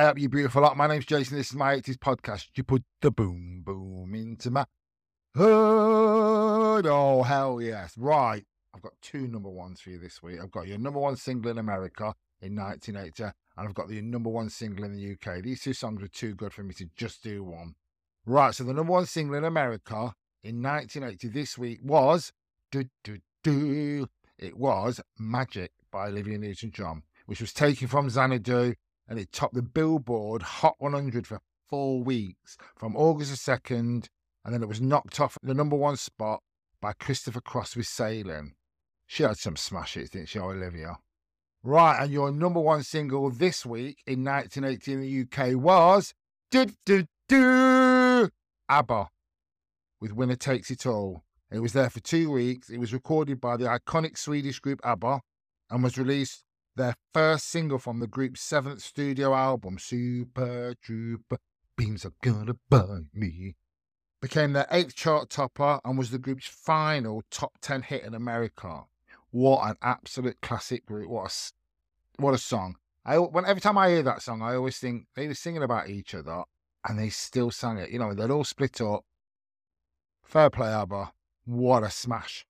Get up, you beautiful lot. My name's Jason. This is my 80s podcast. You put the boom boom into my hood. Oh, hell yes. Right. I've got two number ones for you this week. I've got your number one single in America in 1980, and I've got the number one single in the UK. These two songs were too good for me to just do one. Right. So the number one single in America in 1980 this week was do do do. It was Magic by Olivia Newton John, which was taken from Xanadu and it topped the Billboard Hot 100 for four weeks from August the 2nd, and then it was knocked off the number one spot by Christopher Cross with Sailing. She had some smash hits, didn't she, Olivia? Right, and your number one single this week in 1980 in the UK was do do do ABBA with Winner Takes It All. It was there for two weeks. It was recorded by the iconic Swedish group ABBA and was released their first single from the group's seventh studio album, Super Trooper Beams Are Gonna Burn Me, became their eighth chart topper and was the group's final top 10 hit in America. What an absolute classic group. What a, what a song. I, when, every time I hear that song, I always think they were singing about each other and they still sang it. You know, they'd all split up. Fair play, ABBA. What a smash.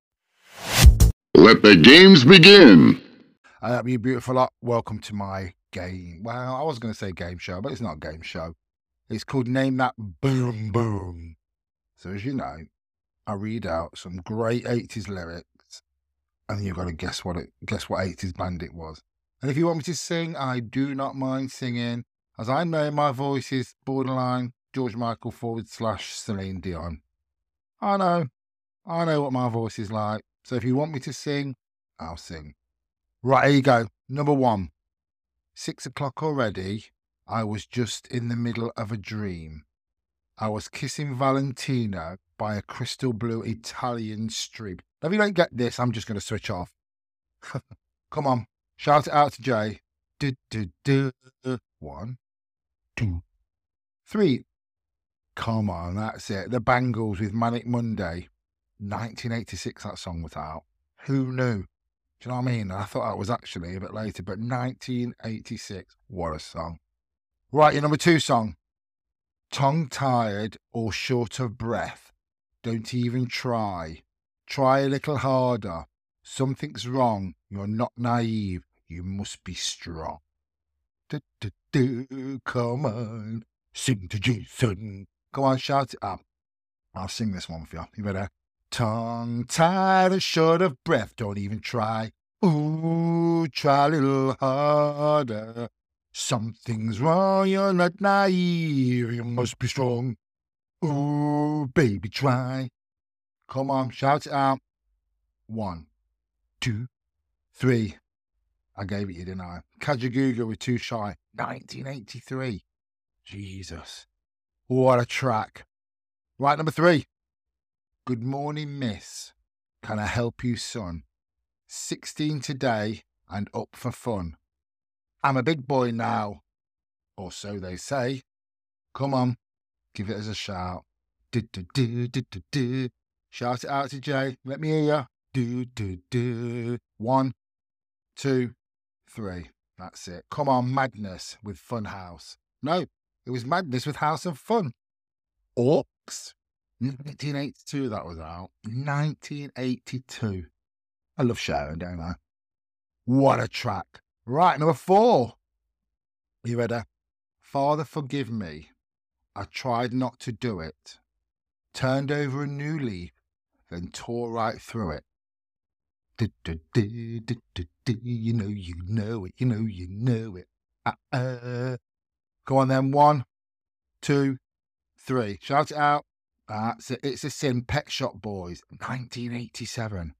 Let the games begin. Uh, you beautiful lot. Welcome to my game. Well, I was going to say game show, but it's not a game show. It's called Name That Boom Boom. So, as you know, I read out some great 80s lyrics, and you've got to guess what it guess what 80s band it was. And if you want me to sing, I do not mind singing, as I know my voice is borderline George Michael forward slash Celine Dion. I know, I know what my voice is like. So if you want me to sing, I'll sing. Right, here you go. Number one. Six o'clock already. I was just in the middle of a dream. I was kissing Valentina by a crystal blue Italian stream. If you don't get this, I'm just going to switch off. Come on. Shout it out to Jay. Do, do, do. One, two, three. Come on, that's it. The Bangles with Manic Monday. 1986, that song was out. Who knew? Do you know what I mean? I thought that was actually a bit later, but 1986, what a song. Right, your number two song. Tongue tired or short of breath. Don't even try. Try a little harder. Something's wrong. You're not naive. You must be strong. Do, do, do. Come on. Sing to Jason. Come on, shout it up. I'll sing this one for you. You better Tongue tied short of breath, don't even try. Ooh, try a little harder. Something's wrong, you're not naive, you must be strong. Ooh, baby, try. Come on, shout it out. One, two, three. I gave it you, didn't I? Kajagoogoo with Too Shy, 1983. Jesus. What a track. Right, number three. Good morning, miss. Can I help you, son? Sixteen today and up for fun. I'm a big boy now, or so they say. Come on, give it as a shout. Do, do, do, do, do, do. Shout it out to Jay. Let me hear you. Do, do, do. One, two, three. That's it. Come on, Madness with Funhouse. No, it was Madness with House of Fun. Orcs 1982 that was out. 1982. I love Sharon, don't I? What a track. Right, number four. You ready? Father, forgive me. I tried not to do it. Turned over a new leaf, then tore right through it. You know, you know it. You know, you know it. Uh-uh. Go on then. One, two, three. Shout it out. That's it. It's a sin. Pet Shop Boys, 1987.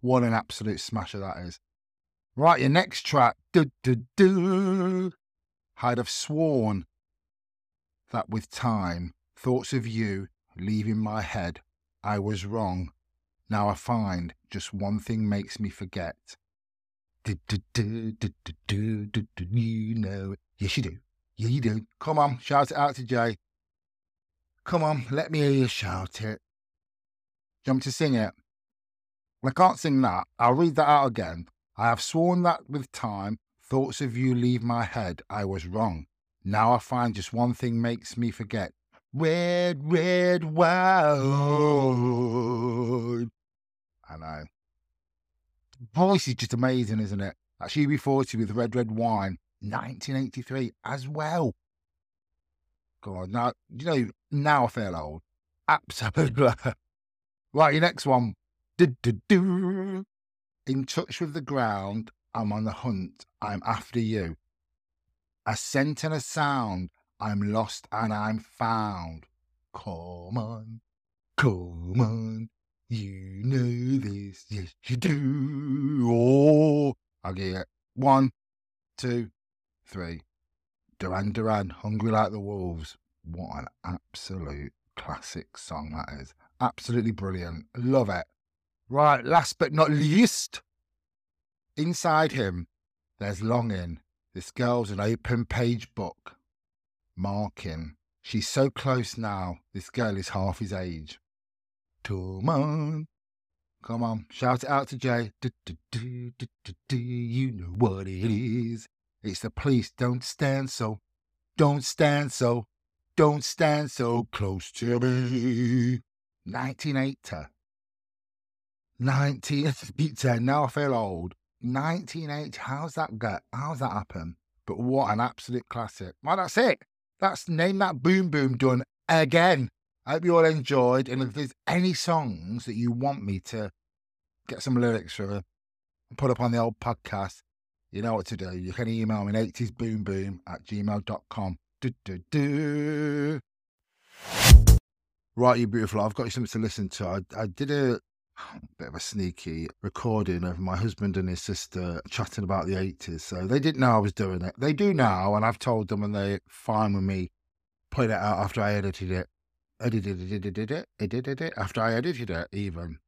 What an absolute smasher that is. Right, your next track. I'd have sworn that with time, thoughts of you leaving my head, I was wrong. Now I find just one thing makes me forget. You know it. Yes, you do. Yeah, you do. Come on, shout it out to Jay. Come on, let me hear you shout it. Jump to sing it. I can't sing that. I'll read that out again. I have sworn that with time, thoughts of you leave my head. I was wrong. Now I find just one thing makes me forget. Red, red wine. I know. The voice is just amazing, isn't it? That's UB40 with Red, Red Wine, 1983 as well. God, now, you know, now I feel old. Absolutely. right, your next one. Du-du-du. In touch with the ground, I'm on the hunt, I'm after you. A scent and a sound, I'm lost and I'm found. Come on, come on, you know this, yes you do. Oh, I'll get it. One, two, three. Duran Duran, Hungry Like the Wolves. What an absolute classic song that is. Absolutely brilliant. Love it. Right, last but not least, inside him, there's longing. This girl's an open page book. Marking. She's so close now. This girl is half his age. Come on. Come on. Shout it out to Jay. Do, do, do. You know what it is. It's the police. Don't stand so. Don't stand so. Don't stand so close to me. 1980. 1980. Now I feel old. 1980. How's that get? How's that happen? But what an absolute classic. Well, that's it. That's Name That Boom Boom done again. I hope you all enjoyed. And if there's any songs that you want me to get some lyrics for put up on the old podcast, you know what to do. You can email me 80sboomboom at gmail.com. Do, do, do. Right, you beautiful. I've got you something to listen to. I, I did a bit of a sneaky recording of my husband and his sister chatting about the 80s. So they didn't know I was doing it. They do now, and I've told them, and they're fine with me putting it out after I edited it. Edited it, edited it, edited it, after I edited it, even.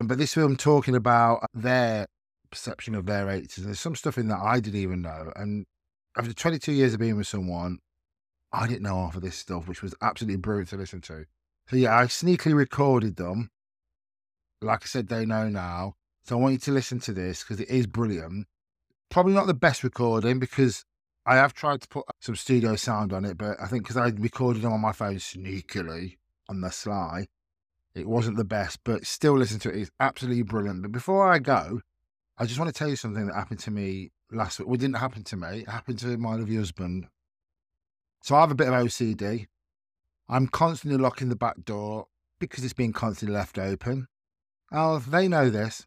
But this film talking about their perception of their 80s. There's some stuff in that I didn't even know. And after 22 years of being with someone, I didn't know half of this stuff, which was absolutely brilliant to listen to. So yeah, I sneakily recorded them. Like I said, they know now. So I want you to listen to this because it is brilliant. Probably not the best recording because I have tried to put some studio sound on it, but I think because I recorded them on my phone sneakily on the sly, it wasn't the best. But still, listen to it. It's absolutely brilliant. But before I go, I just want to tell you something that happened to me last week. Well, it didn't happen to me. It happened to my lovely husband. So I have a bit of OCD. I'm constantly locking the back door because it's been constantly left open. Oh, they know this.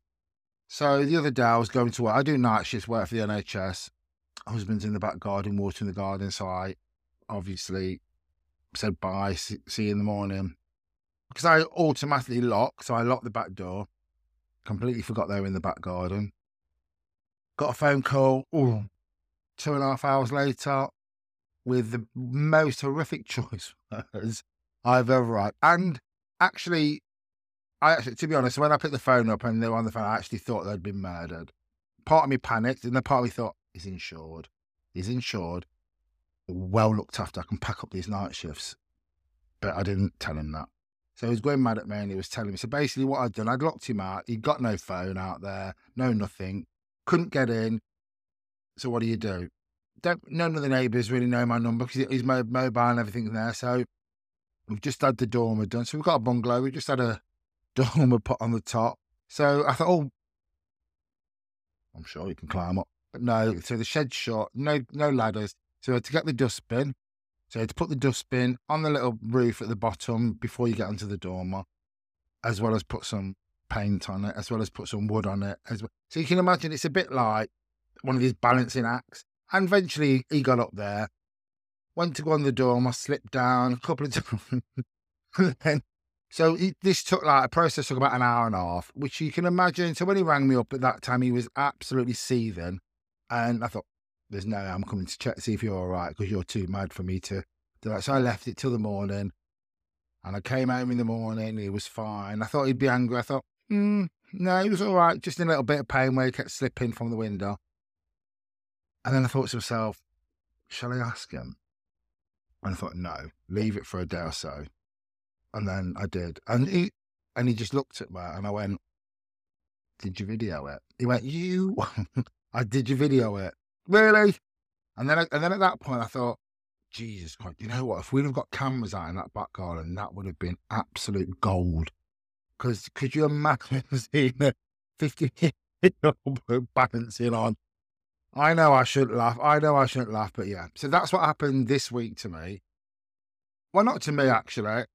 So the other day I was going to work. I do night shifts, work for the NHS. Husband's in the back garden, watering the garden. So I obviously said bye, see, see you in the morning. Because I automatically lock, so I locked the back door. Completely forgot they were in the back garden. Got a phone call. Ooh, two and a half hours later, with the most horrific choice I've ever had. And actually, I actually, to be honest, when I picked the phone up and they were on the phone, I actually thought they'd been murdered. Part of me panicked, and the part of me thought, he's insured. He's insured. Well looked after. I can pack up these night shifts. But I didn't tell him that. So he was going mad at me and he was telling me. So basically, what I'd done, I'd locked him out. He'd got no phone out there, no nothing, couldn't get in. So what do you do? Don't none of the neighbours really know my number because he's mobile and everything's there. So we've just had the dormer done. So we've got a bungalow. We just had a dormer put on the top. So I thought, oh, I'm sure you can climb up. But no, so the shed's shut, no no ladders. So to get the dustbin, so to put the dustbin on the little roof at the bottom before you get onto the dormer, as well as put some paint on it, as well as put some wood on it. As well. So you can imagine it's a bit like one of these balancing acts. And eventually he got up there, went to go on the dormer, slipped down a couple of times. then, so this took like a process took about an hour and a half, which you can imagine. So when he rang me up at that time, he was absolutely seething. And I thought, there's no, I'm coming to check to see if you're all right because you're too mad for me to do that. So I left it till the morning and I came home in the morning. He was fine. I thought he'd be angry. I thought, mm, no, he was all right. Just in a little bit of pain where he kept slipping from the window. And then I thought to myself, shall I ask him? And I thought, no, leave it for a day or so. And then I did. And he, and he just looked at me and I went, did you video it? He went, you? I did you video it? Really? And then, I, and then at that point, I thought, Jesus Christ. You know what? If we'd have got cameras out in that back garden, that would have been absolute gold. Because could you imagine seeing a 50 year old balancing on? I know I shouldn't laugh. I know I shouldn't laugh, but yeah. So that's what happened this week to me. Well, not to me, mm. actually,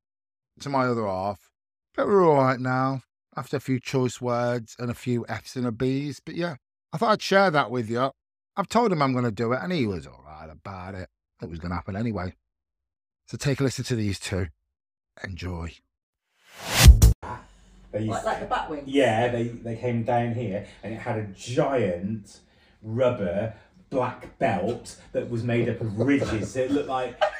to my other half. But we're all right now after a few choice words and a few F's and a B's. But yeah, I thought I'd share that with you. I've told him I'm going to do it, and he was all right about it. It was going to happen anyway. So take a listen to these two. Enjoy. They used Like, like the bat wings. yeah, they, they came down here and it had a giant rubber black belt that was made up of ridges. so it looked like.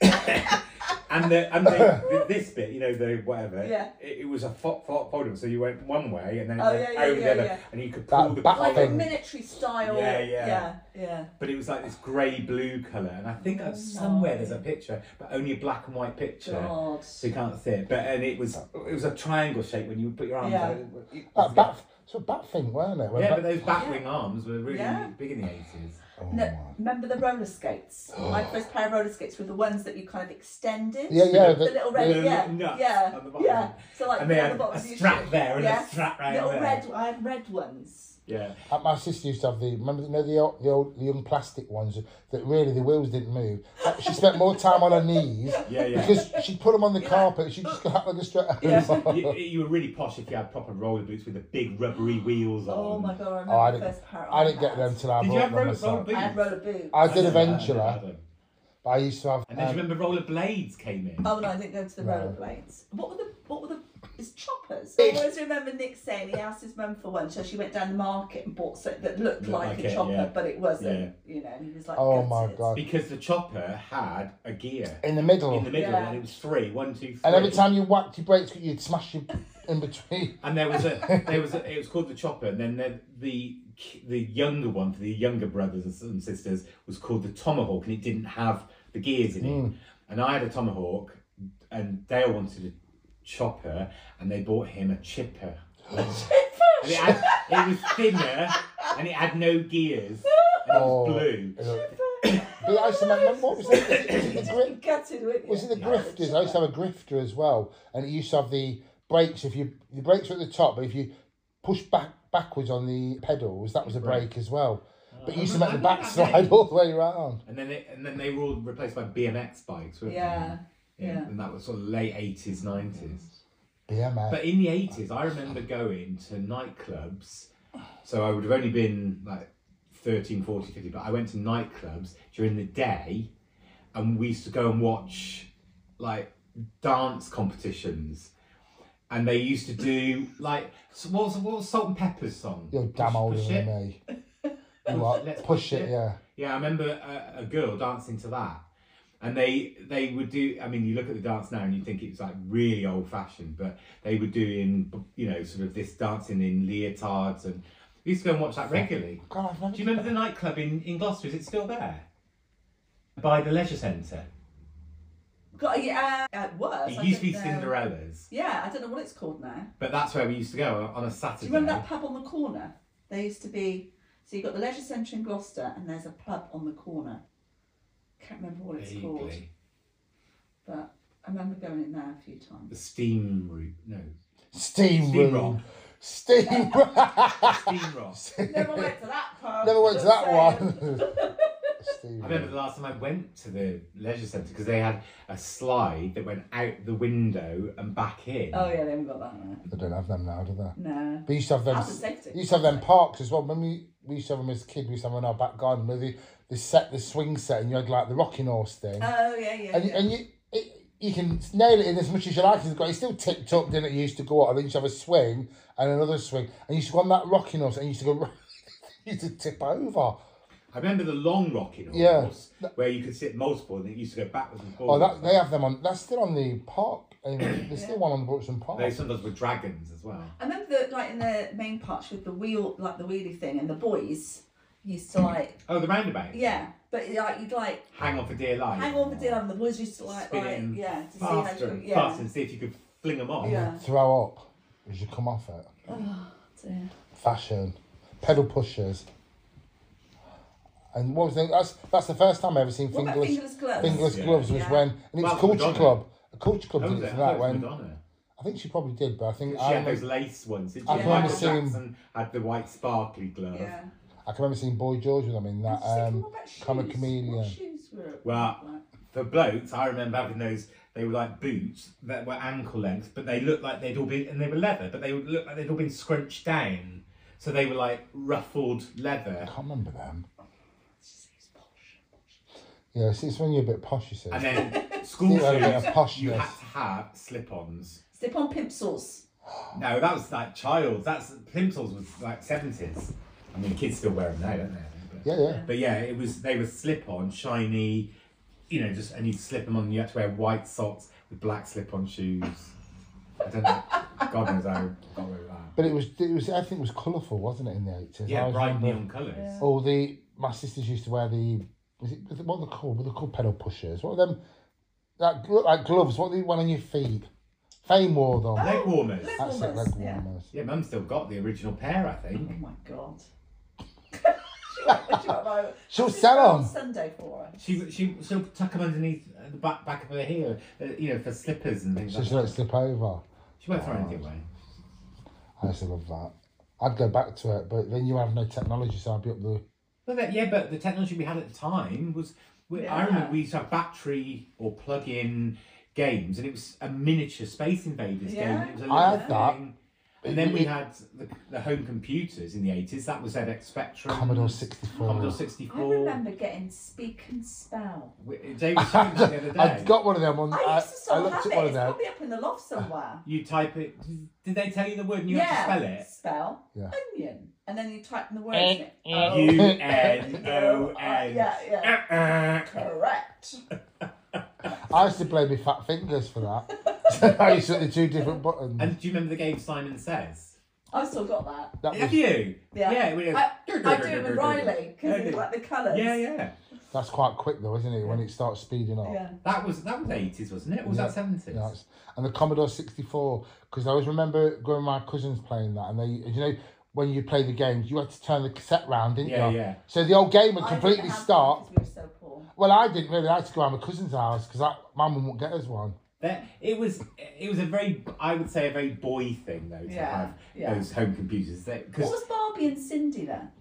and the, and the, this bit, you know, the whatever, Yeah. it, it was a fo- fo- foldable. So you went one way and then it Oh, went yeah, yeah, over yeah, the other, yeah. and you could That pull the back Like a military style. Yeah, yeah. Yeah, yeah. But it was like this grey blue colour, and I think Oh somewhere my. there's a picture, but only a black and white picture. God. So you can't see it, but and it was it was a triangle shape when you put your arms. Yeah. out, it was- it That bat, it's a bat thing, weren't it? When yeah, bat- but those oh, batwing arms were really Yeah. big in the eighties. Oh, No, remember the roller skates? My first pair of roller skates were the ones that you kind of extended. Yeah, yeah. The The, little red, the yeah, yeah, on the bottom. yeah. So like And they on had the bottom a strap there and a yes, strap round Little there. red. I had red ones. Yeah, uh, my sister used to have the remember you know the old, the old the young plastic ones that really the wheels didn't move. Uh, She spent more time on her knees yeah, yeah. because she'd put them on the carpet. She'd just go out like a straight. Yeah. you, you were really posh if you had proper roller boots with the big rubbery wheels on. Oh my god! I remember Oh, I the didn't. first pair. I didn't get them till I Did you bought have them roller, roller myself. boots? I had roller boots. I did never- eventually, never had them. But I used to have. And then um, do you remember roller blades came in? Oh no, I didn't go to the No. rollerblades. What were the what were the is choppers? I always remember Nick saying he asked his mum for one, so she went down the market and bought something that looked Looked like, like a it, chopper, yeah. but it wasn't. You know, and he was like, Oh my god! Because the chopper had a gear In the middle, in the middle, Yeah. and it was three, one, two, three. and every time you whacked your brakes, you'd smash you in between. And there was a, there was a, it was called the chopper, and then the, the the younger one for the younger brothers and sisters was called the tomahawk, and it didn't have the gears in it. Hmm. And I had a tomahawk, and Dale wanted a chopper, and they bought him a chipper. and it, had, it was thinner, and it had no gears, and it was Oh. blue. But I used to remember what was it? Was it, the grip? Gutted, weren't you? Was it the grifters? I used to have a grifter as well, and it used to have the brakes. If you the brakes were at the top, but if you push back backwards on the pedals, that was a brake as well. But you used to make the back slide all the way around. And then they, and then they were all replaced by BMX bikes, weren't Yeah, they? yeah. And that was sort of late eighties, nineties. Yeah, man. But in the eighties, I remember going to nightclubs. So I would have only been like 13, 14, 15, but I went to nightclubs during the day and we used to go and watch like dance competitions. And they used to do like, so what was, what was Salt-N-Pepa's song? You're damn older Push than It? me. You are. Let's Push it, yeah. Yeah, I remember a, a girl dancing to that. And they they would do. I mean, you look at the dance now and you think it's like really old fashioned, but they were doing you know sort of this dancing in leotards, and we used to go and watch that regularly. God, Do you remember the nightclub in in Gloucester? Is it still there? By the leisure centre. God, yeah, uh, it was. It I used to be don't know. Cinderella's, Yeah, I don't know what it's called now. but that's where we used to go on a Saturday. Do Saturday. you remember that pub on the corner? There used to be. So you've got the leisure centre in Gloucester, and there's a pub on the corner. Can't remember what it's called, Vaguely. but I remember going in there a few times. The steam route. No. Steam, Steam room. rock. Steam Steam rock. Never went to that pub. Never went to just that saying. one. Steam I remember the last time I went to the leisure centre because they had a slide that went out the window and back in. Oh yeah, they haven't got that now. They don't have them now, do they? No. They used to have them. Health and safety. They used to have them parks as well. When we, we used to have them as a kid, we used to have them in our back garden where they, they set the swing set and you had like the rocking horse thing. Oh yeah, yeah. and yeah. and you it, you can nail it in as much as you like. It's got it's still tipped up, didn't it? You used to go out and then you used to have a swing and another swing, and you used to go on that rocking horse and you used to go. you used to tip over. I remember the long rocking horse Yeah. where you could sit multiple and it used to go backwards and Oh, forwards. that they have them on. That's still on the park. And there's still one on Brookston Park. They sometimes were dragons as well. I remember that like in the main parts with the wheel, like the wheelie thing, and the boys used to like, Oh, the roundabout. yeah, but like you'd like Hang on for dear life. hang on for dear life, and the boys used to like, Spin like yeah, to see faster how to, and yeah. faster and see if you could fling them off. Yeah. Throw up as you come off it. Oh, dear. Fashion, pedal pushers. And what was the, that's that's the first time I ever seen What about fingerless fingerless gloves? fingerless Yeah. gloves was Yeah. when and it was Well, culture Madonna. club. A culture club did was it it? for that thought when Madonna. I think she probably did, but I think She I had remember, those lace ones. Didn't I she? can remember Michael seeing- Jackson had the white sparkly glove. Yeah. I can remember seeing Boy George with them in that I was thinking, um, what about Chameleon. What shoes were Well, like? For blokes, I remember having those. They were like boots that were ankle length, but they looked like they'd all been, and they were leather, but they would look like they'd all been scrunched down. So they were like ruffled leather. I can't remember them. It's posh, posh. Yeah, see, it's when you're a bit posh, you see. And then school You had a bit shoes, poshness. you had to have slip-ons. Slip on pimsels. No, that was like child. That's plimsolls was like seventies. I mean, kids still wear them now, don't they? But- yeah, yeah. But yeah, it was they were slip-on, shiny, you know, just and you'd slip them on. and You had to wear white socks with black slip-on shoes. I don't know. God knows how I got away with that. But it was, it was, I think it was colourful, wasn't it, in the eighties? Yeah, bright neon colours. Yeah. All the my sisters used to wear the, was it what are they called? What are they called? Pedal pushers. What are them? That look like gloves. What are the one on your feet? Fame wore them. Leg warmers. Leg That's it, leg yeah. warmers. Yeah, Mum's still got the original pair, I think. Oh my god. she went, she went by, She'll What's this sell on 'em. Sunday for her. She she she'll tuck them underneath uh, the back back of her heel, uh, you know, for slippers and things So like she let it that. slip over. She won't throw anything away. I used to love that. I'd go back to it, but then you have no technology, so I'd be up the. But that, yeah, but the technology we had at the time was. We, I remember we used to have battery or plug-in games, and it was a miniature Space Invaders Yeah. game. It was a I little had that. thing. And then we It- had the, the home computers in the eighties. That was ZX Spectrum, Commodore 64. Commodore I sixty-four. remember getting speak and spell. Jay was showing that the other day. I've got one of them on. I I, used to I still looked have at it. one of It's them. probably up in the loft somewhere. You type it. Did they tell you the word and you yeah. have to spell it? Spell Yeah. onion, and then you type in the words Eh, in it. eh. Oh, U N O uh, Yeah, yeah. Uh-uh. Correct. I used to blame my fat fingers for that. I used to hit the two different buttons. And do you remember the game Simon Says? I've still got that. that Have was, you? Yeah. Yeah. we- I, I do it with Riley because it's like the colours. Yeah, yeah. that's quite quick though, isn't it? When it starts speeding up. Yeah. That was that was eighties, wasn't it? Or was Yeah. that seventies? Yeah, and the Commodore 64, because I always remember going with my cousins playing that, and they, you know, when you play the games, you had to turn the cassette round, didn't Yeah, you? yeah. So the old game would I completely didn't have start. one 'cause we were so poor. Well, I didn't really. I had to go around my cousin's house because my mum wouldn't get us one. That it was it was a very I would say a very boy thing though to Yeah, have yeah. those home computers What because was Barbie and Sindy then?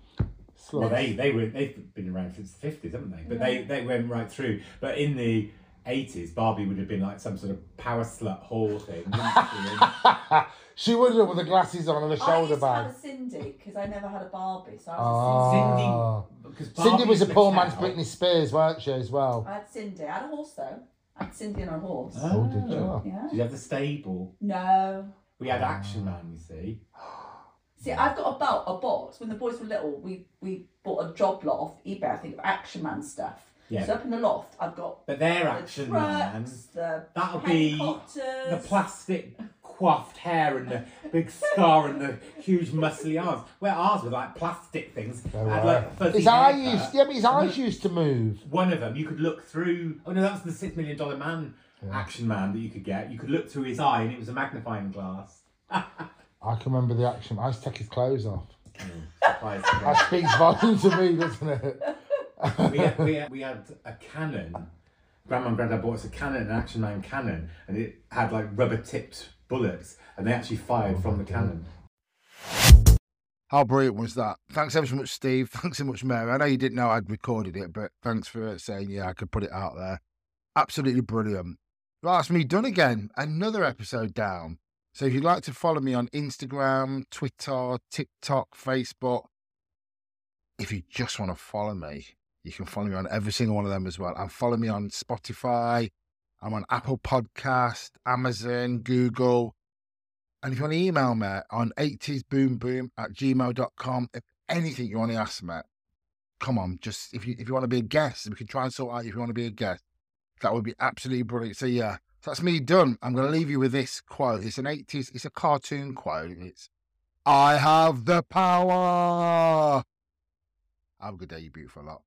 Slow. well they they were they've been around since the fifties haven't they but they they went right through but in the eighties Barbie would have been like some sort of power slut whore thing wouldn't she? She would have with the glasses on and the I shoulder used to have bag. a Sindy because I never had a Barbie, so I was Ah. because Sindy Barbie was a poor Mattel- man's Britney Spears, weren't she, as a, well? I had Sindy. I had a horse though. I had Sindy on a horse. Oh, did you? Yeah. Did you have the stable? No. We had Action Man, you see. See, I've got a belt, a box. When the boys were little, we we bought a job lot off eBay. I think of Action Man stuff. Yeah. So up in the loft, I've got But their the Action Man, trucks, the that'll be helicopters. the plastic coiffed hair and the big scar and the huge muscly arms. Where ours were like plastic things. They had like fuzzy his eye haircut. used, yeah, but his eyes used to move. One of them, you could look through. Oh no, that was the Six Million Dollar Man Action Man that you could get. You could look through his eye, and it was a magnifying glass. I can remember the action. I used to take his clothes off. Surprise, surprise. That speaks volumes to me, doesn't it? we, had, we, had, we had a cannon. Grandma and Granddad bought us a cannon, an Action Man cannon, and it had like rubber tipped bullets, and they actually fired oh from the cannon. How brilliant was that? Thanks ever so much, Steve. Thanks so much, Mary. I know you didn't know I'd recorded it, but thanks for uh, saying, yeah, I could put it out there. Absolutely brilliant. Well, that's me done again. Another episode down. So if you'd like to follow me on Instagram, Twitter, TikTok, Facebook, if you just want to follow me, you can follow me on every single one of them as well. And follow me on Spotify. I'm on Apple Podcast, Amazon, Google. And if you want to email me on 80sboomboom at gmail.com, if anything you want to ask me, come on, just if you if you want to be a guest, we can try and sort out if you want to be a guest. That would be absolutely brilliant. So yeah, so that's me done. I'm gonna leave you with this quote. It's an 80s, it's a cartoon quote. It's I have the power. Have a good day, you beautiful lot.